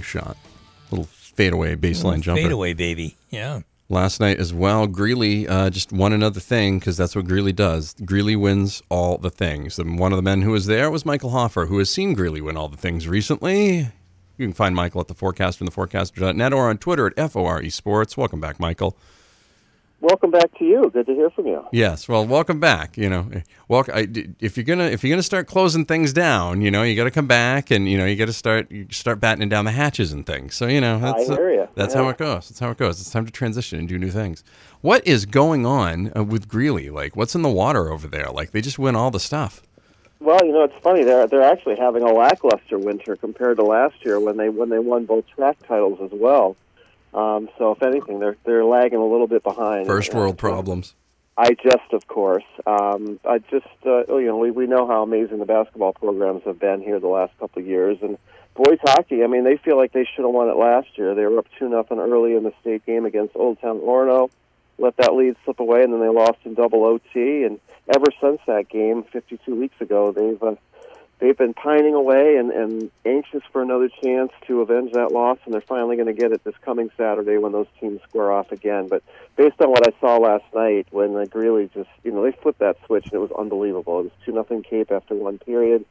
winning shot. Little fadeaway baseline jumper. Fadeaway, baby. Yeah. Last night as well, Greeley uh, just won another thing because that's what Greeley does. Greeley wins all the things. And one of the men who was there was Michael Hoffer, who has seen Greeley win all the things recently. You can find Michael at the Forecaster and the Forecaster.net or on Twitter at FORE Sports. Welcome back, Michael. Welcome back to you. Good to hear from you. Yes, well, welcome back. You know, well, I, if you're gonna if you're gonna start closing things down, you know, you got to come back and you know you got to start you start battening down the hatches and things. So you know, that's, I hear you. that's Yeah. how it goes. That's how it goes. It's time to transition and do new things. What is going on uh, with Greeley? Like, what's in the water over there? Like, they just win all the stuff. Well, you know, it's funny. They're they're actually having a lackluster winter compared to last year when they when they won both track titles as well. Um, so, if anything, they're they're lagging a little bit behind. First world problems. I just, of course. Um, I just, uh, you know, we, we know how amazing the basketball programs have been here the last couple of years, and boys hockey. I mean, they feel like they should have won it last year. They were up two nothing early in the state game against Old Town Orono, let that lead slip away, and then they lost in double OT. And ever since that game, 52 weeks ago, they've uh, they've been pining away and, and anxious for another chance to avenge that loss, and they're finally going to get it this coming Saturday when those teams square off again. But based on what I saw last night, when uh, Greeley just, you know, they flipped that switch and it was unbelievable. It was two nothing Cape after one period,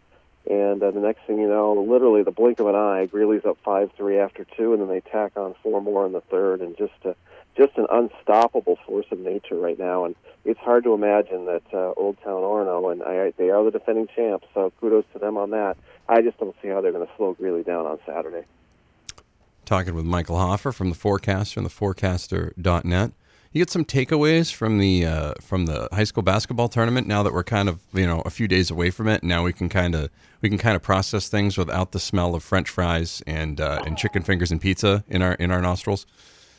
and uh, the next thing you know, literally the blink of an eye, Greeley's up five three after two, and then they tack on four more in the third, and just uh, just an unstoppable force of nature right now. And it's hard to imagine that uh, Old Town Orono, and I, they are the defending champs, so kudos to them on that. I just don't see how they're going to slow Greeley down on Saturday. Talking with Michael Hoffer from the Forecaster and the Forecaster.net. You get some takeaways from the uh, from the high school basketball tournament. Now that we're kind of you know a few days away from it, now we can kind of we can kind of process things without the smell of French fries and uh, and chicken fingers and pizza in our in our nostrils.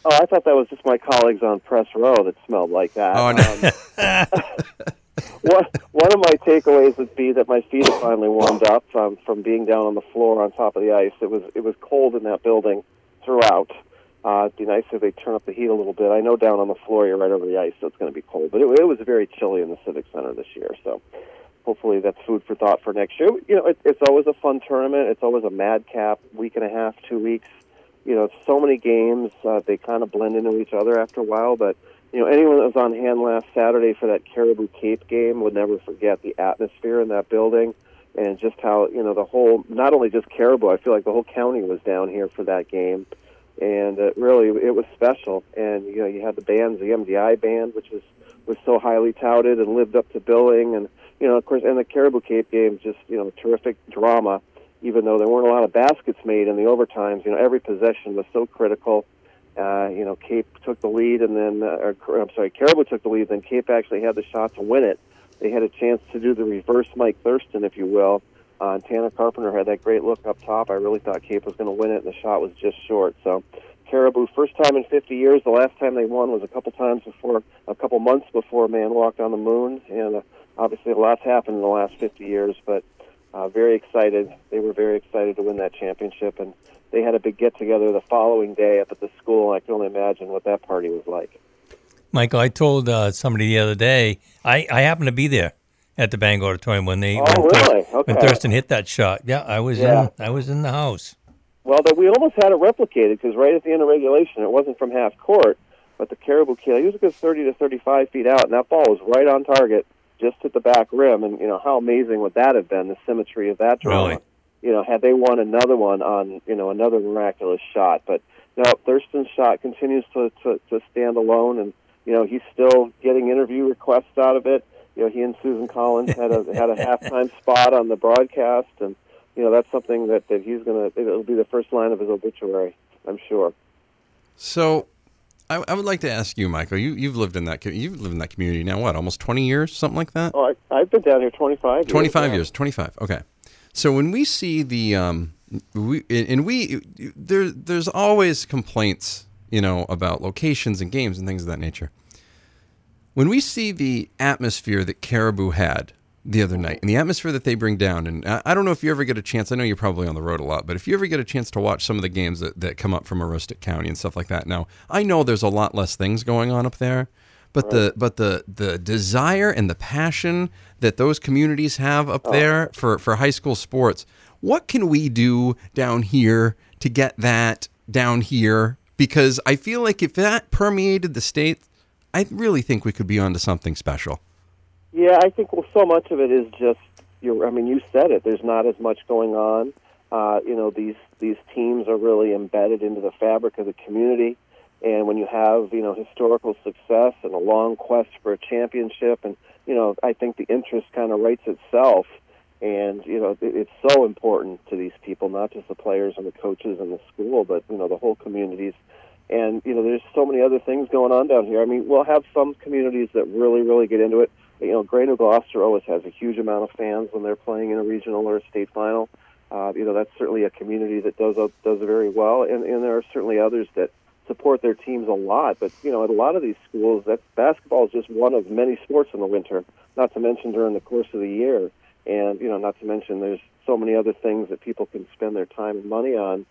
Oh, I thought that was just my colleagues on press row that smelled like that. Oh, no. Um, one, one of my takeaways would be that my feet have finally warmed up um, from being down on the floor on top of the ice. It was it was cold in that building throughout. Uh, it'd be nice if they turn up the heat a little bit. I know down on the floor you're right over the ice, so it's going to be cold. But it, it was very chilly in the Civic Center this year, so hopefully that's food for thought for next year. You know, it, it's always a fun tournament. It's always a madcap week and a half, two weeks. You know, so many games. Uh, they kind of blend into each other after a while, but you know, anyone that was on hand last Saturday for that Caribou Cape game would never forget the atmosphere in that building and just how, you know, the whole, not only just Caribou, I feel like the whole county was down here for that game. And uh, really, it was special. And, you know, you had the bands, the MDI band, which was, was so highly touted and lived up to billing. And, you know, of course, and the Caribou Cape game, just, you know, terrific drama, even though there weren't a lot of baskets made in the overtimes. You know, every possession was so critical. Uh, you know, Cape took the lead, and then, uh, or, I'm sorry, Caribou took the lead. Then Cape actually had the shot to win it. They had a chance to do the reverse Mike Thurston, if you will. Uh, and Tanner Carpenter had that great look up top. I really thought Cape was going to win it, and the shot was just short. So, Caribou, first time in 50 years. The last time they won was a couple times before, a couple months before man walked on the moon, and uh, obviously a lot's happened in the last 50 years. But uh, very excited. They were very excited to win that championship, and they had a big get together the following day up at the school. I can only imagine what that party was like. Michael, I told uh, somebody the other day, I, I happened to be there at the Bang Auditorium when they Oh, when, really? when Okay. Thurston hit that shot. Yeah, I was Yeah. in I was in the house. Well, that we almost had it replicated because right at the end of regulation, it wasn't from half court, but the Caribou kid, he was a good 30 to 35 feet out, and that ball was right on target, just at the back rim. And you know how amazing would that have been? The symmetry of that drama. Really? You know, had they won another one on you know another miraculous shot, but no, Thurston's shot continues to, to to stand alone, and you know he's still getting interview requests out of it. You know, he and Susan Collins had a had a halftime spot on the broadcast, and you know that's something that that he's gonna it'll be the first line of his obituary, I'm sure. So, I, I would like to ask you, Michael. You you've lived in that you've lived in that community now. What, almost twenty years, something like that? Oh, I, I've been down here 25 years. 25 now. years 25 okay so when we see the um we and we there there's always complaints you know about locations and games and things of that nature when we see the atmosphere that caribou had the other night and the atmosphere that they bring down and I, don't know if you ever get a chance i know you're probably on the road a lot but if you ever get a chance to watch some of the games that, that come up from aroostook county and stuff like that now i know there's a lot less things going on up there but the but the the desire and the passion that those communities have up oh. there for for high school sports what can we do down here to get that down here? Because I feel like if that permeated the state, I really think we could be onto something special. Yeah, I think well, so much of it is just. you I mean, you said it. There's not as much going on. Uh, you know, these these teams are really embedded into the fabric of the community. And when you have you know historical success and a long quest for a championship, and you know, I think the interest kind of writes itself. And you know, it, it's so important to these people, not just the players and the coaches and the school, but you know, the whole communities. And you know, there's so many other things going on down here. I mean, we'll have some communities that really, really get into it. You know, Gray-New Gloucester always has a huge amount of fans when they're playing in a regional or a state final. Uh, you know, that's certainly a community that does uh, does very well, and, and there are certainly others that support their teams a lot. But you know, at a lot of these schools, that basketball is just one of many sports in the winter. Not to mention during the course of the year, and you know, not to mention there's so many other things that people can spend their time and money on.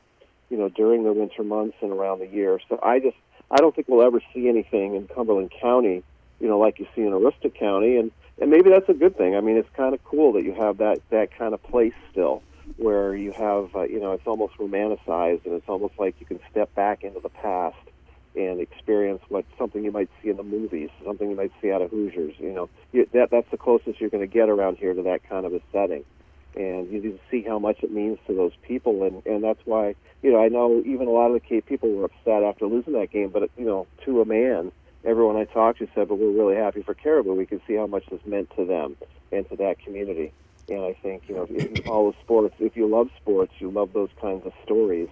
You know, during the winter months and around the year. So I just I don't think we'll ever see anything in Cumberland County. You know, like you see in Aroostook County, and and maybe that's a good thing. I mean, it's kind of cool that you have that that kind of place still where you have, uh, you know, it's almost romanticized and it's almost like you can step back into the past and experience what something you might see in the movies, something you might see out of Hoosiers. You know, you, that that's the closest you're going to get around here to that kind of a setting, and you just see how much it means to those people, and and that's why you know I know even a lot of the Cape people were upset after losing that game, but you know, to a man, everyone I talked to said, but we're really happy for Caribou. We can see how much this meant to them and to that community. And I think you know, if you follow sports, if you love sports, you love those kinds of stories.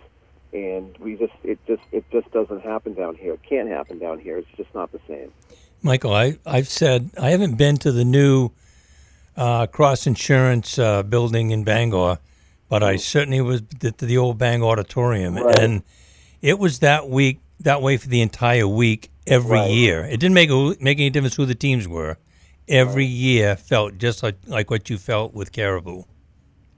And we just it just it just doesn't happen down here. It can't happen down here. It's just not the same. Michael, I I've said I haven't been to the new uh, Cross Insurance uh, building in Bangor, but I certainly was to the old Bangor Auditorium, Right. and it was that week that way for the entire week every Right. year. It didn't make a, make any difference who the teams were. Every year felt just like like what you felt with Caribou.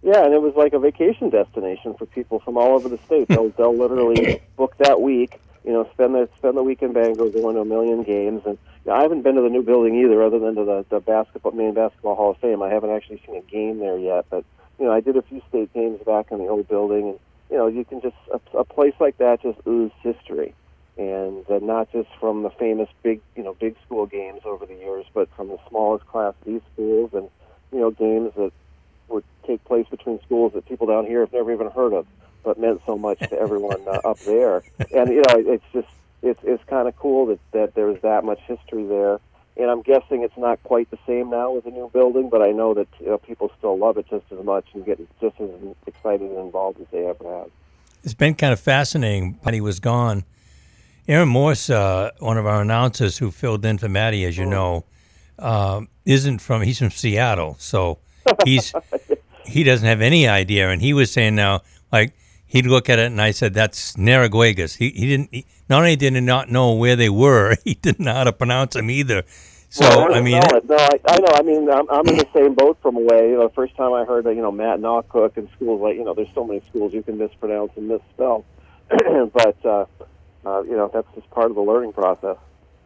Yeah, and it was like a vacation destination for people from all over the state. They'll they'll literally book that week. You know, spend the spend the week in Bangor, going to a million games. And you know, I haven't been to the new building either, other than to the the basketball Maine basketball Hall of Fame. I haven't actually seen a game there yet, but you know, I did a few state games back in the old building, and you know, you can just a, a place like that just ooze history, not just from the famous big you know big school games over the years, but from the smallest Class D schools and you know games that would take place between schools that people down here have never even heard of, but meant so much to everyone uh, up there. And you know, it, it's just it's it's kind of cool that that there's that much history there. And I'm guessing it's not quite the same now with the new building, but I know that you know, people still love it just as much and get just as excited and involved as they ever have. It's been kind of fascinating. He was gone, Aaron Morse, uh, one of our announcers who filled in for Maddie, as you know, um, isn't from. He's from Seattle, so he's he doesn't have any idea. And he was saying now, like he'd look at it, and I said, "That's Narraguagus." He he didn't. He, not only did he not know where they were, he didn't know how to pronounce them either. So Well, I mean, no, I, I know. I mean, I'm, I'm in the same boat from away. You know, the first time I heard that, you know, Mattanawcook and schools like, you know, there's so many schools you can mispronounce and misspell, but uh, uh, you know, that's just part of the learning process.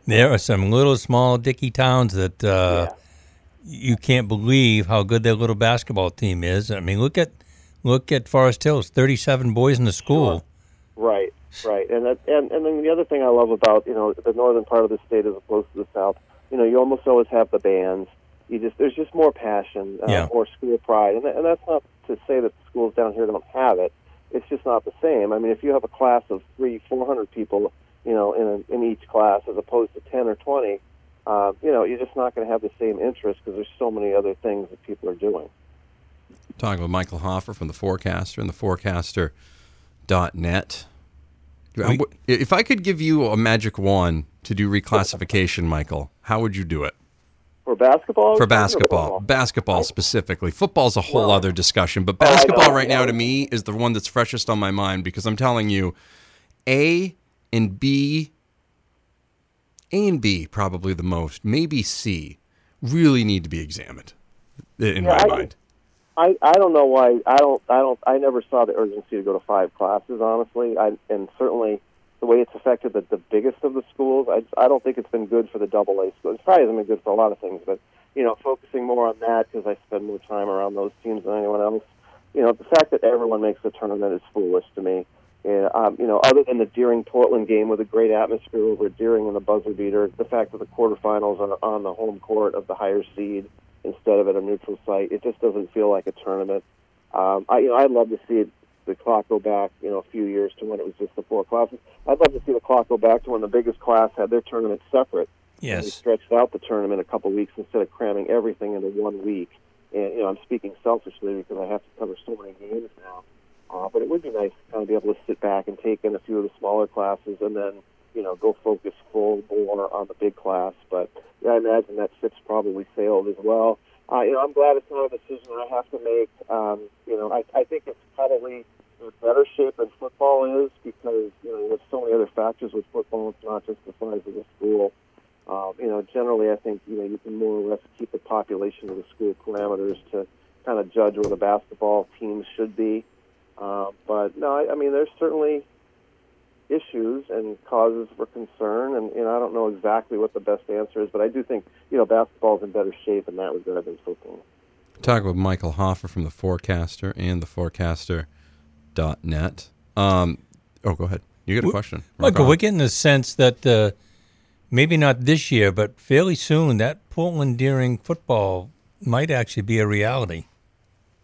there are some little small dicky towns that uh, Yeah. you can't believe how good their little basketball team is. I mean, look at look at Forest Hills, thirty-seven boys in the school. Right, right, and that, and and then the other thing I love about you know the northern part of the state as opposed to the south, you know, you almost always have the bands. You just there's just more passion, uh, Yeah. more school pride, and, that, and that's not to say that the schools down here don't have it. It's just not the same. I mean, if you have a class of three, four hundred people, you know, in a, in each class as opposed to ten or twenty, uh, you know, you're just not going to have the same interest because there's so many other things that people are doing. Talking with Michael Hoffer from the Forecaster and the Forecaster.net. We- If I could give you a magic wand to do reclassification, Michael, how would you do it? For basketball, For or basketball, basketball specifically. Football's a whole other discussion, but Oh, basketball right now to me is the one that's freshest on my mind because I'm telling you, A and B, A and B probably the most, maybe C, really need to be examined in Yeah, my I- mind. I, I don't know why I don't I don't I never saw the urgency to go to five classes honestly. I and certainly the way it's affected the, the biggest of the schools I I don't think it's been good for the double A schools it probably hasn't been good for a lot of things but you know focusing more on that because I spend more time around those teams than anyone else. You know the fact that everyone makes the tournament is foolish to me. And um, you know, other than the Deering Portland game with a great atmosphere over Deering and the buzzer beater, the fact that the quarterfinals are on the home court of the higher seed instead of at a neutral site, it just doesn't feel like a tournament. Um, I, you know, I'd love to see it, the clock go back, you know, a few years to when it was just the four classes. I'd love to see the clock go back to when the biggest class had their tournament separate. And we Yes. stretched out the tournament a couple weeks instead of cramming everything into one week. And you know, I'm speaking selfishly because I have to cover so many games now. Uh, but it would be nice to kind of be able to sit back and take in a few of the smaller classes, and then you know go focus full bore on the big class. But yeah, I imagine that ship's probably sailed as well. Uh, you know, I'm glad it's not a decision I have to make. Um, you know, I, I think it's probably in better shape than football is because you know there's so many other factors with football. It's not just the size of the school. Um, you know, generally, I think you know you can more or less keep the population of the school parameters to kind of judge where the basketball teams should be. Uh, but no, I, I mean, there's certainly issues and causes for concern, and you know, I don't know exactly what the best answer is, but I do think you know basketball's in better shape in that regard than football. Talk with Michael Hoffer from the Forecaster and the Forecaster.net. Um, oh, go ahead. You got a question, Rock Michael, on. we're getting the sense that uh, maybe not this year, but fairly soon, that Portland Deering football might actually be a reality.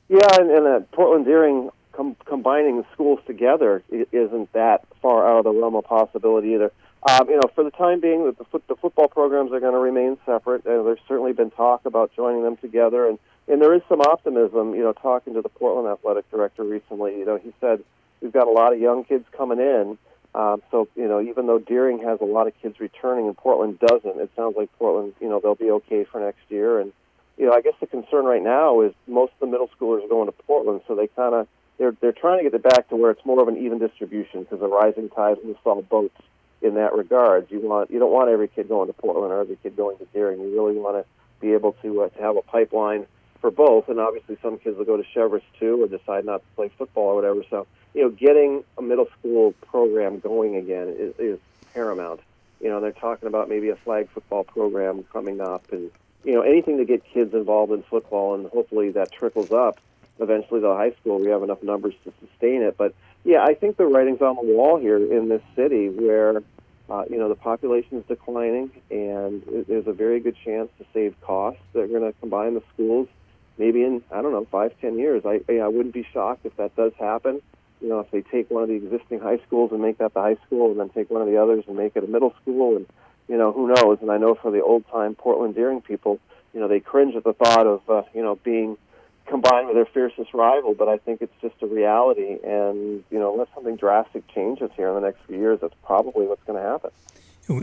Yeah, and, and uh, Portland Deering com- combining schools together isn't that far out of the realm of possibility either. Um, you know, for the time being, the, the, foot, the football programs are going to remain separate. Uh, there's certainly been talk about joining them together, and and there is some optimism. You know, talking to the Portland athletic director recently, you know, he said we've got a lot of young kids coming in. Um, so you know, even though Deering has a lot of kids returning and Portland doesn't, it sounds like Portland, you know, they'll be okay for next year. And you know, I guess the concern right now is most of the middle schoolers are going to Portland, so they kind of they're they're trying to get it back to where it's more of an even distribution because the rising tide lifts all boats in that regard. You want you don't want every kid going to Portland or every kid going to Deering. You really want to be able to uh, to have a pipeline for both, and obviously some kids will go to Cheverus too or decide not to play football or whatever. So you know, getting a middle school program going again is, is paramount. You know, they're talking about maybe a flag football program coming up, and you know, anything to get kids involved in football, and hopefully that trickles up eventually to high school. We have enough numbers to sustain it, but yeah, I think the writing's on the wall here in this city where. Uh, you know, the population is declining, and there's a very good chance to save costs. They're going to combine the schools maybe in I don't know five ten years. I I wouldn't be shocked if that does happen. You know, if they take one of the existing high schools and make that the high school, and then take one of the others and make it a middle school, and you know who knows. And I know for the old time Portland Deering people, you know they cringe at the thought of uh, you know being combined with their fiercest rival. But I think it's just a reality, and you know unless something drastic changes here in the next few years, that's probably what's going to happen.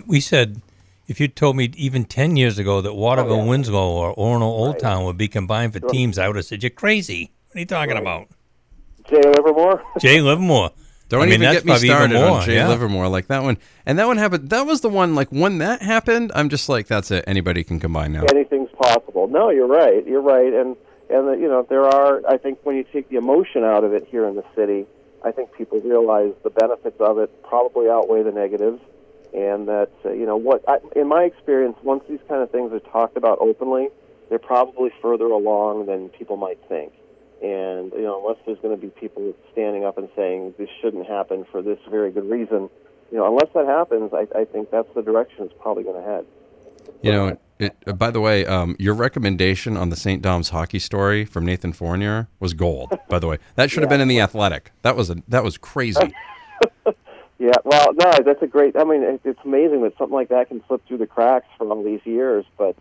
We- said if you told me even 10 years ago that Waterville Oh, yeah. Winslow or Orono Old Right. Town would be combined for Sure. teams, I would have said, You're crazy. What are you talking Right. about? Jay Livermore. Jay Livermore. Don't I mean, even get me started more, on Jay yeah. Livermore like that one. And that one happened. That was the one. Like when that happened, I'm just like, that's it. Anybody can combine now. anything's possible. No, you're right. You're right, and and the, you know there are. I think when you take the emotion out of it here in the city, I think people realize the benefits of it probably outweigh the negatives, and that uh, you know what I, in my experience, once these kind of things are talked about openly, they're probably further along than people might think. And you know, unless there's going to be people standing up and saying this shouldn't happen for this very good reason, you know, unless that happens, I, I think that's the direction it's probably going to head. You know, it, uh, by the way, um, your recommendation on the St. Dom's hockey story from Nathan Fournier was gold. By the way, that should have been in the Athletic. That was a that was crazy. Yeah, well, no, that's a great. I mean, it- it's amazing that something like that can slip through the cracks for all these years. But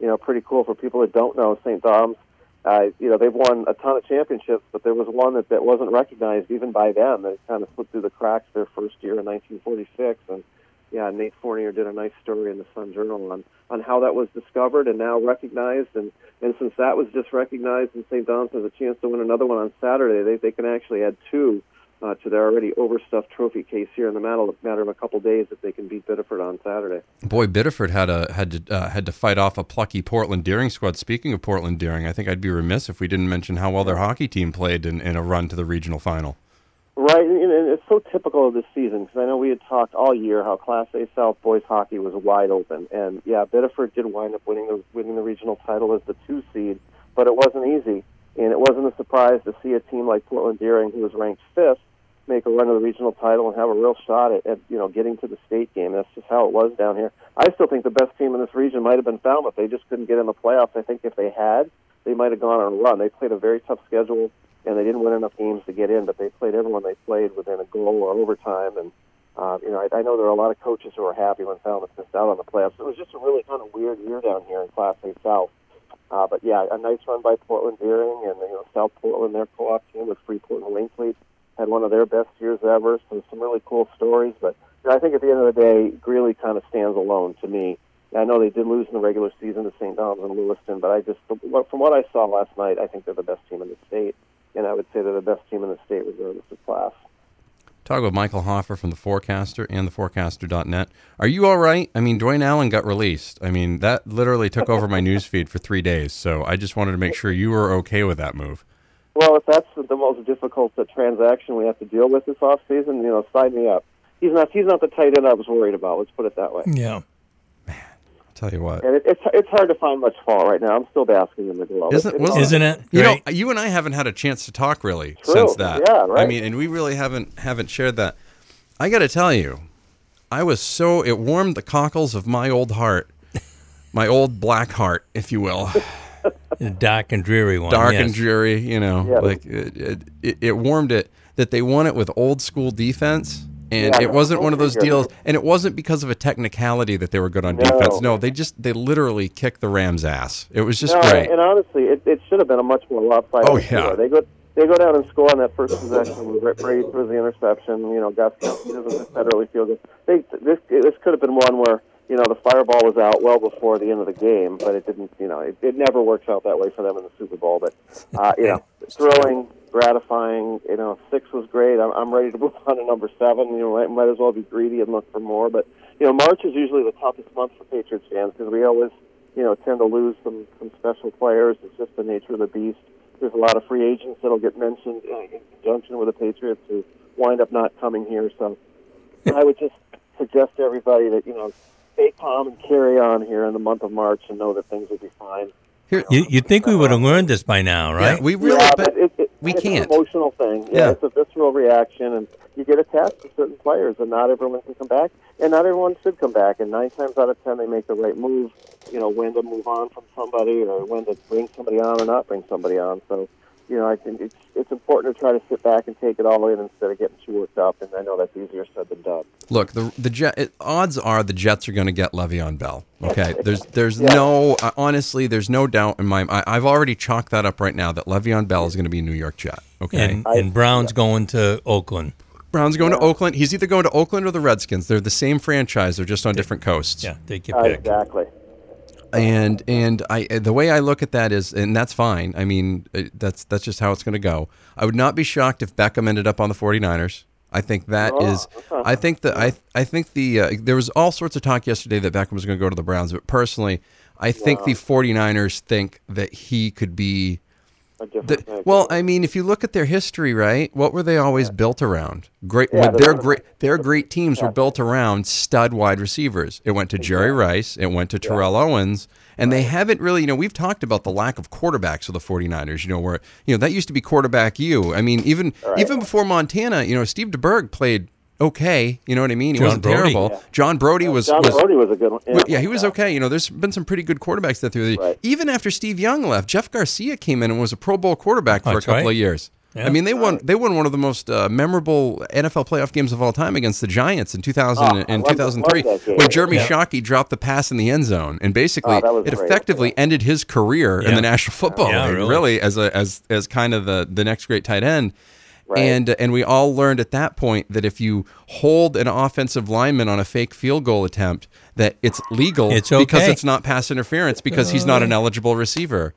you know, pretty cool for people that don't know St. Dom's. Uh, you know, they've won a ton of championships, but there was one that, that wasn't recognized even by them. That kind of slipped through the cracks their first year in 1946. And yeah, Nate Fournier did a nice story in the Sun Journal on on how that was discovered and now recognized. And and since that was just recognized, and St. Dom's has a chance to win another one on Saturday, they they can actually add two uh, to their already overstuffed trophy case here in the matter, matter of a couple days if they can beat Biddeford on Saturday. Boy, Biddeford had a had to uh, had to fight off a plucky Portland Deering squad. Speaking of Portland Deering, I think I'd be remiss if we didn't mention how well their hockey team played in, in a run to the regional final. Right, and and it's so typical of this season because I know we had talked all year how Class A South boys hockey was wide open, and yeah, Biddeford did wind up winning the winning the regional title as the two seed, but it wasn't easy, and it wasn't a surprise to see a team like Portland Deering, who was ranked fifth, make a run to the regional title and have a real shot at, at you know getting to the state game. That's just how it was down here. I still think the best team in this region might have been Falmouth. They just couldn't get in the playoffs. I think if they had, they might have gone on a run. They played a very tough schedule and they didn't win enough games to get in, but they played everyone they played within a goal or overtime. And uh, you know, I, I know there are a lot of coaches who are happy when Falmouth missed out on the playoffs. It was just a really kind of weird year down here in Class A South. Uh, but yeah, a nice run by Portland Deering and you know South Portland, their co-op team with Freeport and Linkley had one of their best years ever. So some really cool stories. But you know, I think at the end of the day, Greeley kind of stands alone to me. I know they did lose in the regular season to St. Dom's and Lewiston, but I just, from what I saw last night, I think they're the best team in the state, and I would say they're the best team in the state regardless of class. Talk with Michael Hoffer from the Forecaster and the Forecaster.net. Are you all right? I mean, Dwayne Allen got released. I mean, that literally took over my news feed for three days. So I just wanted to make sure you were okay with that move. Well, if that's the most difficult transaction we have to deal with this off season, you know, sign me up. He's not. He's not the tight end I was worried about. Let's put it that way. Yeah. Man, I'll tell you what, and it, it's it's hard to find much fault right now. I'm still basking in the glow. Isn't, it's isn't it? You Great. know, you and I haven't had a chance to talk really True. since that. Yeah, right. I mean, and we really haven't haven't shared that. I got to tell you, I was so it warmed the cockles of my old heart, my old black heart, if you will, The dark and dreary one. dark yes. and dreary. You know, Yeah. like it, it, it warmed it that they won it with old school defense. And Yeah, it wasn't one of those deals, good. and it wasn't because of a technicality that they were good on No. defense. No, they just they literally kicked the Rams' ass. It was just no, great. And honestly, it, it should have been a much more lopsided. Oh, score. yeah. They go they go down and score on that first possession. with Brady throws the interception. You know, Gus he doesn't federally feel good. They this this could have been one where you know the fireball was out well before the end of the game, but it didn't. You know, it, it never works out that way for them in the Super Bowl. But uh, you know, thrilling, gratifying. You know, six was great. I'm, I'm ready to move on to number seven. You know, might, might as well be greedy and look for more. But you know, March is usually the toughest month for Patriots fans because we always you know, tend to lose some, some special players. It's just the nature of the beast. There's a lot of free agents that'll get mentioned uh, in conjunction with the Patriots who wind up not coming here. So I would just suggest to everybody that, you know, stay calm and carry on here in the month of March and know that things will be fine. Here, You you think we would have learned this by now, right? yeah, we really, yeah, but it, it, we it's can't. It's an emotional thing. Yeah, Yeah. it's a visceral reaction, and you get attached to certain players, and not everyone can come back, and not everyone should come back. And nine times out of ten, they make the right move. You know, when to move on from somebody, or when to bring somebody on, or not bring somebody on. So, you know, I think it's it's important to try to sit back and take it all in instead of getting too worked up. And I know that's easier said than done. Look, the the jet. It, odds are the Jets are going to get Le'Veon Bell. Okay, there's there's Yeah. no uh, honestly, there's no doubt in my. I, I've already chalked that up right now that Le'Veon Bell is going to be a New York Jet. Okay, And and Brown's going to Oakland. Brown's going to Oakland. He's either going to Oakland or the Redskins. They're the same franchise. They're just on different coasts. Yeah, take your Uh, pick. exactly. And and I the way I look at that is, and that's fine. I mean, that's that's just how it's going to go. I would not be shocked if Beckham ended up on the 49ers. I think that Oh, is. I think that I I think the uh, there was all sorts of talk yesterday that Beckham was going to go to the Browns, but personally, I think the 49ers think that he could be. A different The, well, I mean, if you look at their history, right? What were they always built around? Great. Yeah, their great their great teams were built around stud wide receivers. It went to Jerry Rice. It went to Terrell Owens. And they haven't really, you know, we've talked about the lack of quarterbacks of the 49ers, you know, where, you know, that used to be quarterback you. I mean, even even before Montana, you know, Steve DeBerg played okay. You know what I mean? He John wasn't Brodie. terrible. Yeah. John Brodie was, John was Brodie was a good one. well, yeah, he was okay. You know, there's been some pretty good quarterbacks that through the Right. even after Steve Young left, Jeff Garcia came in and was a Pro Bowl quarterback for a couple right. of years. Yeah. I mean, they won they won one of the most uh, memorable NFL playoff games of all time against the Giants in 2000 Oh, and love- 2003 love when Jeremy Yeah. Shockey dropped the pass in the end zone and basically Oh, it great. effectively ended his career in the National Football Yeah, League, really. as a as as kind of the the next great tight end. Right. And and we all learned at that point that if you hold an offensive lineman on a fake field goal attempt, that it's legal It's because it's not pass interference because he's not an mm-hmm. eligible receiver.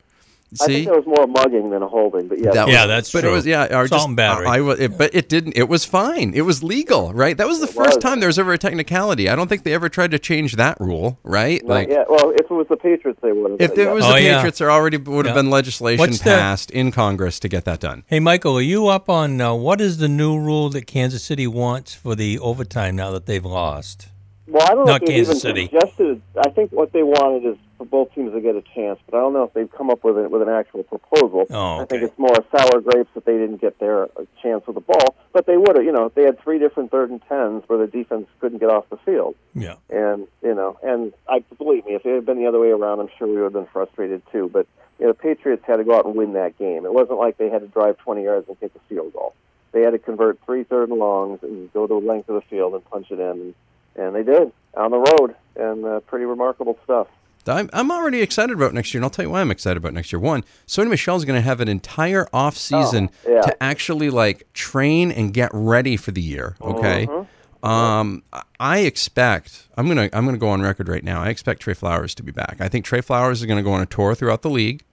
I think there was more mugging than a holding, but yeah, That Yeah, was- that's but true. it was yeah, or Assault just, and battery. I, I it, but it didn't. It was fine. It was legal, right? That was the first was. time there was ever a technicality. I don't think they ever tried to change that rule, right? Not yet. Well, if it was the Patriots, they would have. if but it yeah. was Oh, the yeah. Patriots, there already would have Yeah. been legislation What's the- passed in Congress to get that done. Hey, Michael, are you up on uh, what is the new rule that Kansas City wants for the overtime now that they've lost? Well, I don't know if they've Kansas even City. suggested. I think what they wanted is for both teams to get a chance, but I don't know if they've come up with it with an actual proposal. Oh, I think it's more sour grapes that they didn't get their uh, chance with the ball, but they would have. You know, they had three different third and tens where the defense couldn't get off the field, Yeah. and you know, and I believe me, if it had been the other way around, I'm sure we would have been frustrated too. But you know, the Patriots had to go out and win that game. It wasn't like they had to drive 20 yards and kick a field goal. They had to convert three third and longs and go to the length of the field and punch it in, and, and they did on the road, and uh, pretty remarkable stuff. I'm, I'm already excited about next year, and I'll tell you why I'm excited about next year. One, Sony Michel's going to have an entire off season Oh, yeah. to actually like train and get ready for the year. Okay. Mm-hmm. Um, I expect I'm gonna I'm gonna go on record right now. I expect Trey Flowers to be back. I think Trey Flowers is going to go on a tour throughout the league,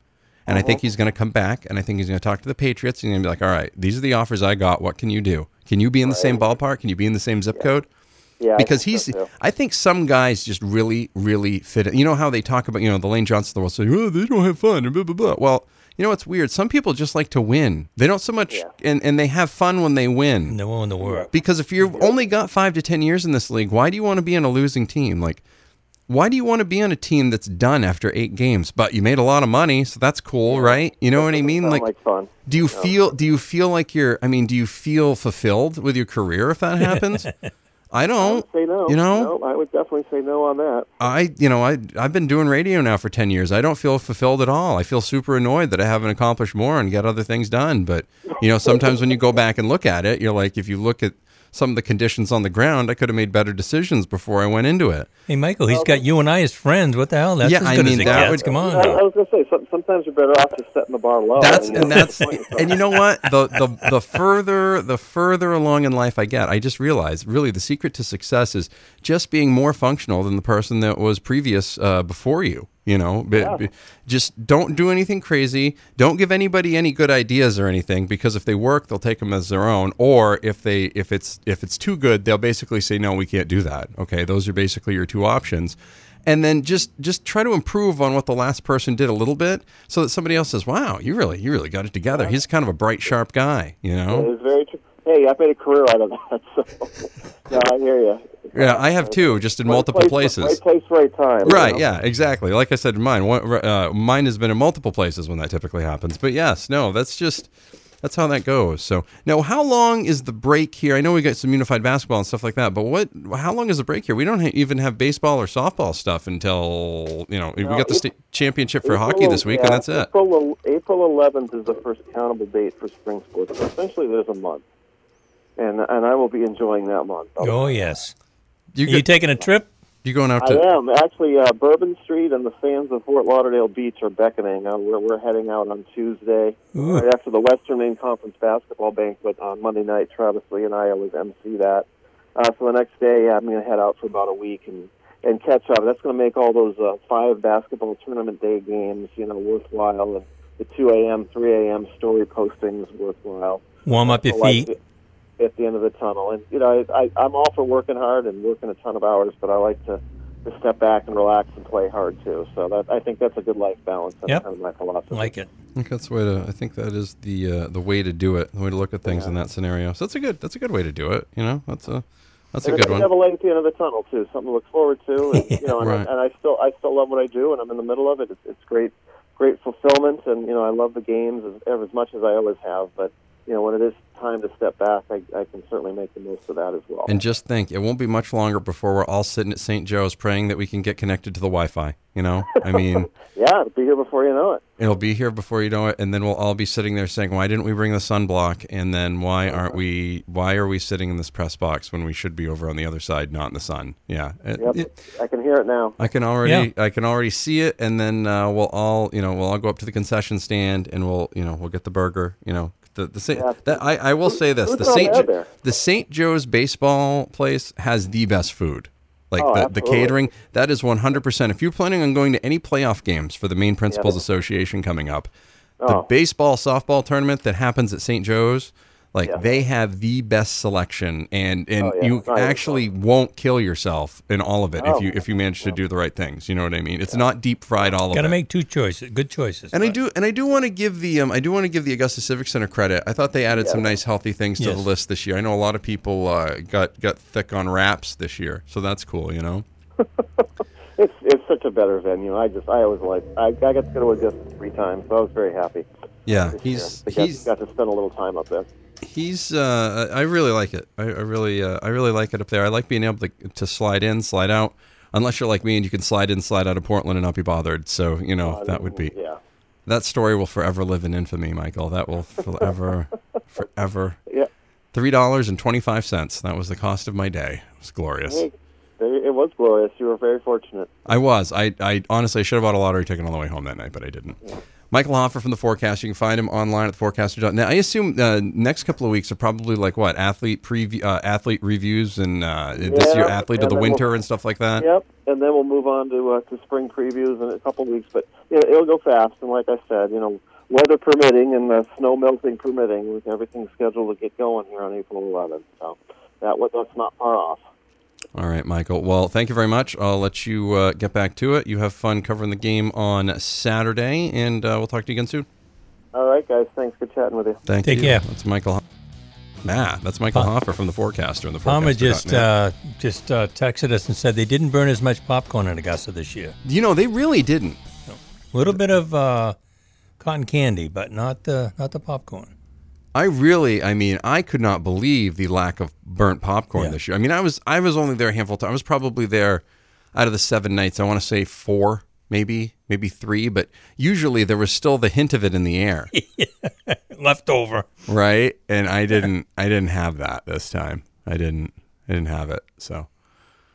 and I Mm-hmm. think he's going to come back, and I think he's going to talk to the Patriots, and he's going to be like, "All right, these are the offers I got. What can you do? Can you be in the same ballpark? Can you be in the same zip code?" Yeah, because think he's so. I think some guys just really really fit it. You know how they talk about, you know, the Lane Johnson of the world say, "Oh, they don't have fun," and blah blah blah. Well, you know what's weird? Some people just like to win. They don't so much Yeah. and and they have fun when they win. No one in the world. Because if you've only got 5 to 10 years in this league, why do you want to be on a losing team? Like why do you want to be on a team that's done after 8 games? But you made a lot of money, so that's cool, right? You know what I mean? Sound Like, like fun. do you feel do you feel like you're I mean, do you feel fulfilled with your career if that happens? I don't. Say no. You know? no, I would definitely say no on that. I, you know, I, I've been doing radio now for 10 years. I don't feel fulfilled at all. I feel super annoyed that I haven't accomplished more and get other things done. But, you know, sometimes when you go back and look at it, you're like, if you look at some of the conditions on the ground, I could have made better decisions before I went into it. Hey, Michael, he's got you and I as friends. What the hell? That's Yeah, as I good mean, as it that would- Come on. I. I was going to say sometimes you're better off just setting the bar low. That's and, and that's and you know what the, the the further the further along in life I get, I just realize really the secret to success is just being more functional than the person that was previous uh, before you. You know, B- Yeah. b- just don't do anything crazy. Don't give anybody any good ideas or anything because if they work, they'll take them as their own. Or if they if it's if it's too good, they'll basically say no, we can't do that. Okay, those are basically your two options and then just just try to improve on what the last person did a little bit so that somebody else says wow you really you really got it together he's kind of a bright sharp guy you know is very true. Hey, I made a career out of that. So, yeah, I hear you. yeah i have too just in Right multiple place, places Right place, right time. you right know? yeah exactly like i said mine uh, mine has been in multiple places when that typically happens but yes no that's just that's how that goes so now how long is the break here i know we got some unified basketball and stuff like that but what how long is the break here we don't ha- even have baseball or softball stuff until you know we got the state championship for hockey this week and yeah, that's it April, April 11th is the first countable date for spring sports. So essentially, there's a month, and and I will be enjoying that month. Oh, yes. You, Are you go- taking a trip? you going out to? I am actually uh, Bourbon Street and the fans of Fort Lauderdale Beach are beckoning. Uh, we're we're heading out on Tuesday, Ooh. right after the Western Maine Conference basketball banquet on Monday night. Travis Lee and I always MC that. Uh, so the next day, I'm going to head out for about a week and and catch up. That's going to make all those uh, five basketball tournament day games, you know, worthwhile, and the 2 a.m., 3 a.m. story postings worthwhile. Warm up your I like feet. It at the end of the tunnel. And you know, I, I, I'm all for working hard and working a ton of hours, but I like to, to step back and relax and play hard too. So that I think that's a good life balance. That's Yep. kind of my philosophy. Like it. I think that's the way to. I think that is the uh, the way to do it. The way to look at things in that scenario. So that's a good. That's a good way to do it. You know, that's a that's a good one. have a light at the end of the tunnel too, something to look forward to. And, you know, and, Right. and I still I still love what I do, and I'm in the middle of it. It's, it's great, great fulfillment, and you know, I love the games as, as much as I always have. But you know, when it is time to step back, I, I can certainly make the most of that as well. And just think, it won't be much longer before we're all sitting at St. Joe's praying that we can get connected to the Wi-Fi. You know, I mean, yeah, it'll be here before you know it. it'll be here before you know it, and then we'll all be sitting there saying, "Why didn't we bring the sunblock?" And then why aren't we? Why are we sitting in this press box when we should be over on the other side, not in the sun? Yeah, It- Yep, it- I can hear it now. I can already I can already see it, and then uh, we'll all you know we'll all go up to the concession stand and we'll you know we'll get the burger. You know the the Saint, Yeah. that I, I will say this who's the Saint Jo- the Saint Joe's baseball place has the best food. Like Oh, the, the catering, that is 100%. If you're planning on going to any playoff games for the Maine Principals Yeah. Association coming up, the Oh. baseball softball tournament that happens at St. Joe's, Like Yeah. they have the best selection, and and Oh, yeah. you Not even actually won't kill yourself in all of it if Oh. you if you manage to do the right things. You know what I mean? It's not deep fried all of Got to it. make two choices, good choices. and I do and I do want to give the um, I do want to give the Augusta Civic Center credit. I thought they added some nice healthy things to Yes. the list this year. I know a lot of people uh, got got thick on wraps this year, so that's cool. You know. It's it's such a better venue. I just I always like I, I got to go to Augusta three times, so I was very happy. Yeah, he's got, he's got to spend a little time up there. he's uh, I really like it. I, I really uh, I really like it up there. I like being able to to slide in, slide out. Unless you're like me and you can slide in, slide out of Portland and not be bothered. So you know that would be Yeah. that story will forever live in infamy, Michael. That will forever, forever. Yeah. Three dollars and twenty five cents. That was the cost of my day. It was glorious. Hey, it was glorious. You were very fortunate. I was. I, I honestly I should have bought a lottery ticket on the way home that night, but I didn't. Michael Hoffer from the Forecast. You can find him online at theforecaster.net. I assume uh, next couple of weeks are probably like what athlete preview, uh, athlete reviews, and uh, this Yeah, year athlete of the winter we'll- and stuff like that. Yep. And then we'll move on to uh, to spring previews in a couple of weeks. But yeah, it'll go fast. And like I said, you know, weather permitting and the snow melting permitting, with everything scheduled to get going here on April 11th. So that wa- that's not far off. All right, Michael. Well, thank you very much. I'll let you uh, get back to it. You have fun covering the game on Saturday, and uh, we'll talk to you again soon. All right, guys. Thanks. for chatting with you. Thank Take you. care. That's Michael. Ho- Nah, that's Michael Hoffer from the Forecaster and the Palmer just uh, just uh, texted us and said they didn't burn as much popcorn in Augusta this year. you know, they really didn't. A little bit of uh, cotton candy, but not the not the popcorn. I really, I mean, I could not believe the lack of burnt popcorn Yeah. this year. I mean, I was, I was only there a handful of times. I was probably there out of the seven nights. I want to say four, maybe, maybe three, but usually there was still the hint of it in the air, Leftover. right? And I didn't, I didn't have that this time. I didn't, I didn't have it. So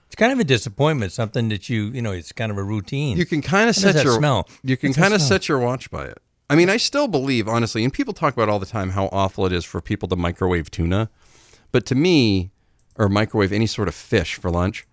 It's kind of a disappointment. Something that you you know it's kind of a routine. you can kind of What set your smell? You can kind of set your watch by it. I mean, I still believe, honestly, and people talk about all the time how awful it is for people to microwave tuna, but to me, or microwave any sort of fish for lunch.